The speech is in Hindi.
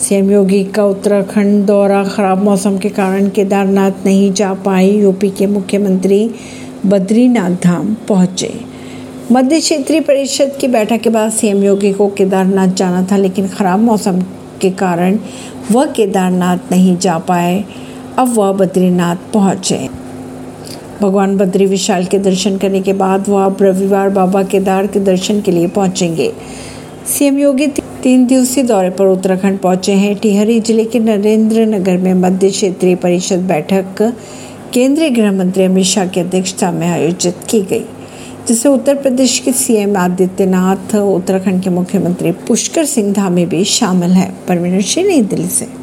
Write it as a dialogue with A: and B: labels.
A: सीएम योगी का उत्तराखंड दौरा खराब मौसम के कारण केदारनाथ नहीं जा पाए। यूपी के मुख्यमंत्री बद्रीनाथ धाम पहुँचे। मध्य क्षेत्रीय परिषद की बैठक के बाद सीएम योगी को केदारनाथ जाना था, लेकिन खराब मौसम के कारण वह केदारनाथ नहीं जा पाए। अब वह बद्रीनाथ पहुँचे। भगवान बद्री विशाल के दर्शन करने के बाद वह अब रविवार बाबा केदार के दर्शन के लिए पहुँचेंगे। सीएम योगी तीन दिवसीय दौरे पर उत्तराखंड पहुँचे हैं। टिहरी ज़िले के नरेंद्र नगर में मध्य क्षेत्रीय परिषद बैठक केंद्रीय गृह मंत्री अमित शाह की अध्यक्षता में आयोजित की गई जिसमें उत्तर प्रदेश के सीएम आदित्यनाथ, उत्तराखंड के मुख्यमंत्री पुष्कर सिंह धामी भी शामिल हैं। परवीन सिंह नई दिल्ली से।